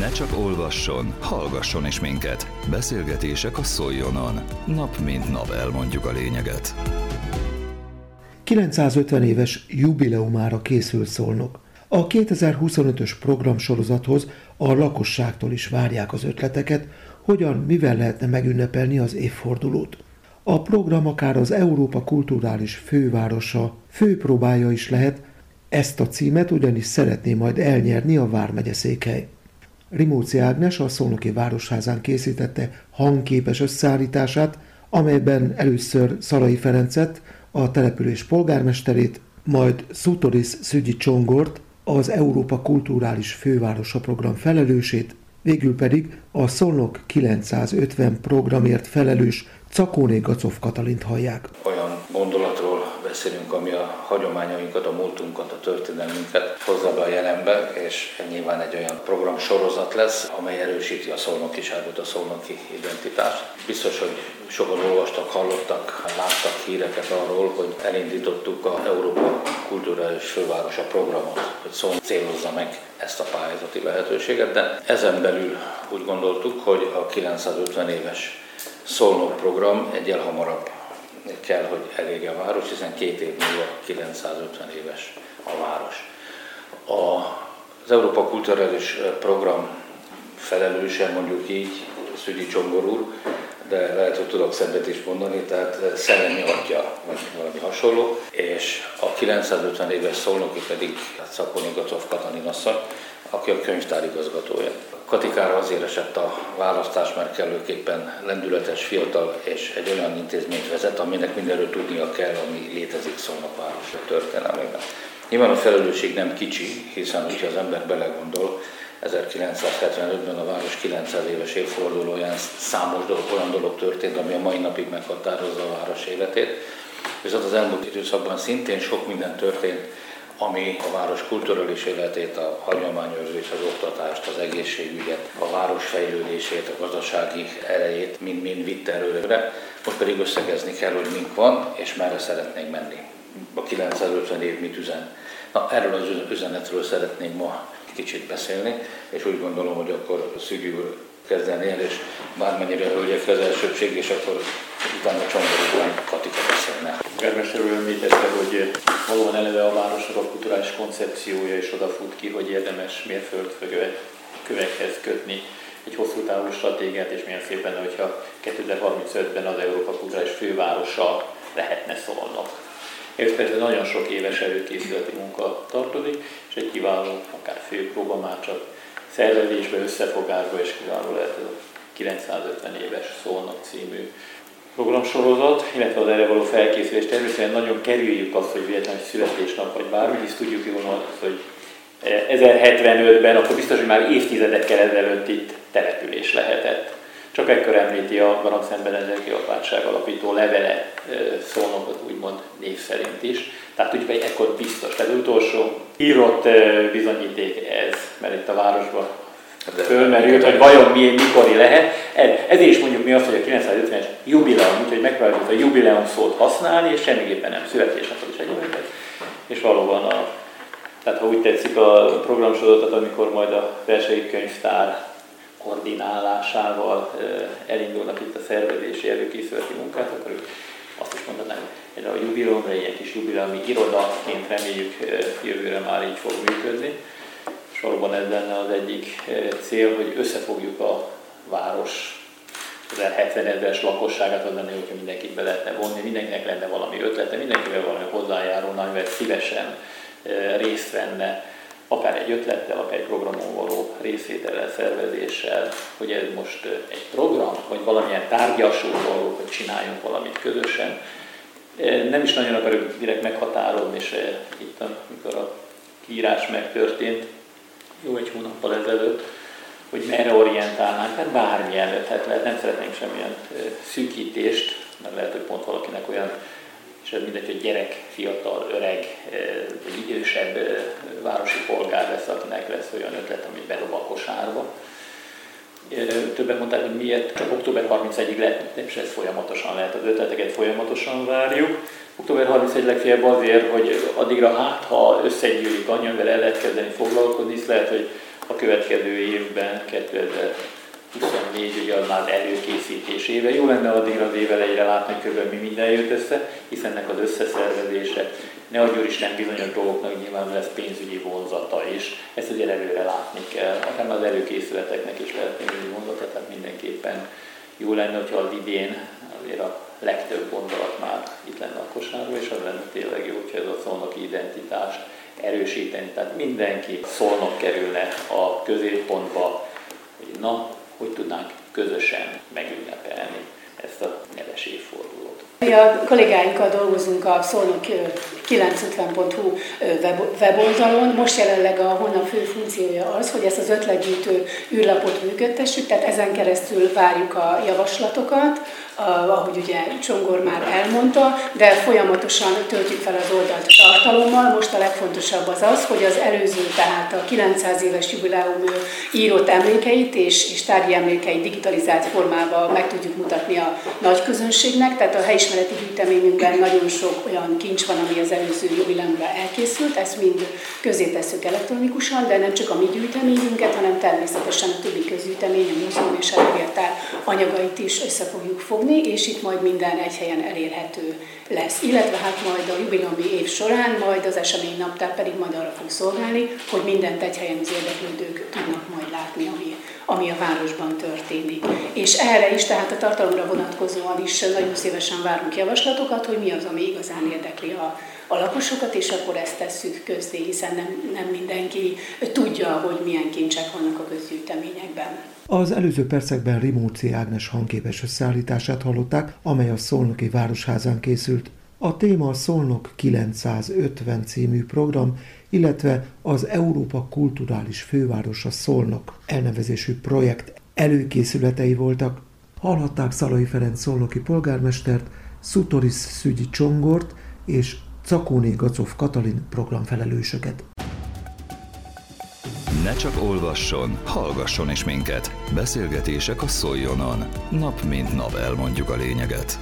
Ne csak olvasson, hallgasson is minket. Beszélgetések a Szoljonon. Nap mint nap elmondjuk a lényeget. 950 éves jubileumára készül szólnok. A 2025-ös programsorozathoz a lakosságtól is várják az ötleteket, hogyan, mivel lehetne megünnepelni az évfordulót. A program akár az Európa kulturális fővárosa főpróbája is lehet, ezt a címet ugyanis szeretné majd elnyerni a Vármegye székhely. Rimóci Ágnes a Szolnoki Városházán készítette hangképes összeállítását, amelyben először Szalai Ferencet, a település polgármesterét, majd Szutoris Szügyi Csongort, az Európa Kulturális Fővárosa program felelősét, végül pedig a Szolnok 950 programért felelős Cakóné Gacov Katalint hallják. Olyan gondolatról beszélünk, ami a hagyományainkat, a múltunkat, a történelmünket hozza be a jelenbe, és nyilván egy olyan program sorozat lesz, amely erősíti a szolnokiságot, a szolnoki identitást. Biztos, hogy sokan olvastak, hallottak, láttak híreket arról, hogy elindítottuk a Európa Kulturális Fővárosa programot, hogy szó célozza meg ezt a pályázati lehetőséget, de ezen belül úgy gondoltuk, hogy a 950 éves Szolnok program egyel hamarabb kell, hogy elérje a város, hiszen két év múlva 950 éves a város. A, az Európa Kulturális Program felelőse, mondjuk így, Szügyi Csongor úr, de lehet, hogy tudok szebbet is mondani, tehát szellemi atya, vagy valami hasonló, és a 950 éves szolnoki pedig Szakoni Gatov Katalin asszony, aki a könyvtár igazgatója. Katikára azért esett a választás, mert kellőképpen lendületes, fiatal és egy olyan intézményt vezet, aminek mindenről tudnia kell, ami létezik Szolnok város történelmében. Nyilván a felelősség nem kicsi, hiszen hogyha az ember belegondol, 1975-ben a város 900 éves évfordulóján számos dolog, olyan dolog történt, ami a mai napig meghatározza a város életét. Viszont az elmúlt időszakban szintén sok minden történt, ami a város kulturális életét, a hagyományőrzést, az oktatást, az egészségügyet, a város fejlődését, a gazdasági erejét mind-mind vitte előre. Most pedig összegezni kell, hogy mink van, és merre szeretnénk menni. A 950 év mit üzen. Na, erről az üzenetről szeretnénk ma kicsit beszélni, és úgy gondolom, hogy akkor Szügyű úr kezdeni el, és bármennyire hölgyek az elsőbség, és akkor utána csomagolóban Katika beszélne. Germester úr említette, hogy valóban eleve a városnak a kulturális koncepciója is odafut ki, hogy érdemes mérföldkövekhez kötni egy hosszú távú stratégiát, és milyen szépen, hogyha 2035-ben az Európa kulturális fővárosa lehetne szólnak. Ez persze nagyon sok éves előkészületi munka tartozik, és egy kiváló, akár főpróba már csak szervezésbe, összefogásba, és kiváló lehet ez a 950 éves Szolnok című programsorozat, illetve az erre való felkészülés. Természetesen nagyon kerüljük azt, hogy véletlenül születésnap vagy bármi, hisz tudjuk jól, hogy 1075-ben, akkor biztos, hogy már évtizedekkel ezelőtt itt település lehetett. Csak ekkor említi a Garancen Benedeki apátság alapító levele szónokot úgymond név szerint is. Tehát úgy, hogy ekkor biztos. Tehát utolsó írott bizonyíték ez, mert itt a városban fölmerült, hogy vajon mi, mikori lehet. Ezért is mondjuk mi azt, hogy a 950-es jubileum, úgyhogy megpróbáljuk a jubileum szót használni, és semmiképpen nem születésnapot is egyébként. És valóban a, tehát ha úgy tetszik a programsorozatot, amikor majd a versei könyvtár koordinálásával elindulnak itt a szervezési előkészületi munkát, akkor ők azt is mondanám, hogy a jubileumra egy kis jubileumi irodaként reméljük jövőre már így fog működni. Valóban ez lenne az egyik cél, hogy összefogjuk a város 70 ezeres lakosságát, az lenne, hogyha mindenkit be lehetne vonni, mindenkinek lenne valami ötlete, mindenkivel valami hozzájárulna, amivel szívesen részt venne akár egy ötlettel, akár egy programon való részvétellel, szervezéssel, hogy ez most egy program, vagy valamilyen tárgyasul való, hogy csináljunk valamit közösen. Nem is nagyon akarok direkt meghatárolni, és itt, amikor a kiírás megtörtént, jó egy hónappal ezelőtt, hogy merre orientálnánk, mert bármilyen ötlet lehet, nem szeretnénk semmilyen szűkítést, mert lehet, hogy pont valakinek olyan és ez mindegy, hogy gyerek, fiatal, öreg, vagy idősebb városi polgár lesz, akinek lesz olyan ötlet, amit bedob a kosárba. Többen mondták, hogy miért csak október 31-ig lehet, és ez folyamatosan lehet, az ötleteket folyamatosan várjuk. Október 31 legfeljebb azért, hogy addigra hát, ha összegyűlik annyi, amivel el lehet kezdeni foglalkozni, hisz lehet, hogy a következő évben, 2024 ugye az már előkészítés éve. Jó lenne addigra az év elejére látni, kb. mi minden jött össze, hiszen ennek az összeszervezése, ne adjon Isten bizonyos dolgoknak nyilván lesz pénzügyi vonzata is, ezt azért előre látni kell, akár az előkészületeknek is lehet pénzügyi vonzata, tehát mindenképpen jó lenne, hogyha az idén azért a legtöbb gondolat már itt lenne a kosárban, és az lenne tényleg jó, hogyha ez a szónoki identitás erősíteni. Tehát mindenki szólnak kerülne a középpontba, hogy na, hogy tudnánk közösen megünnepelni ezt a neves évfordulót. Mi a kollégáinkkal dolgozunk a Szolnok 950.hu weboldalon. Most jelenleg a honlap fő funkciója az, hogy ezt az ötletgyűjtő űrlapot működtessük, tehát ezen keresztül várjuk a javaslatokat, ahogy ugye Csongor már elmondta, de folyamatosan töltjük fel az oldalt tartalommal. Most a legfontosabb az az, hogy az előző, tehát a 900 éves jubileum írott emlékeit és, és tárgyi emlékeit digitalizált formában meg tudjuk mutatni a nagy közönségnek, tehát a helyismereti gyűjteményünkben nagyon sok olyan kincs van, ami az előző jubileumra elkészült, ezt mind közé tesszük elektronikusan, de nem csak a mi gyűjteményünket, hanem természetesen a többi közgyűjtemény, a múzeum és a anyagait is össze fogjuk fogni és itt majd minden egy helyen elérhető lesz. Illetve hát majd a jubileumi év során, majd az esemény naptár pedig majd arra fog szolgálni, hogy mindent egy helyen az érdeklődők tudnak majd látni, ami, ami a városban történik. És erre is, tehát a tartalomra vonatkozóan is nagyon szívesen várunk javaslatokat, hogy mi az, ami igazán érdekli a, a lakosokat, és akkor ezt tesszük közzé, hiszen nem, nem mindenki tudja, hogy milyen kincsek vannak a közgyűjteményekben. Az előző percekben Rimóci Ágnes hangképes összeállítását hallották, amely a Szolnoki Városházán készült. A téma a Szolnok 950 című program, illetve az Európa Kulturális Fővárosa Szolnok elnevezésű projekt előkészületei voltak. Hallhatták Szalai Ferenc szolnoki polgármestert, Szutoris Szügyi Csongort és Cakóné Gacov Katalin programfelelősöket. Ne csak olvasson, hallgasson is minket. Beszélgetések a Szoljonon. Nap mint nap elmondjuk a lényeget.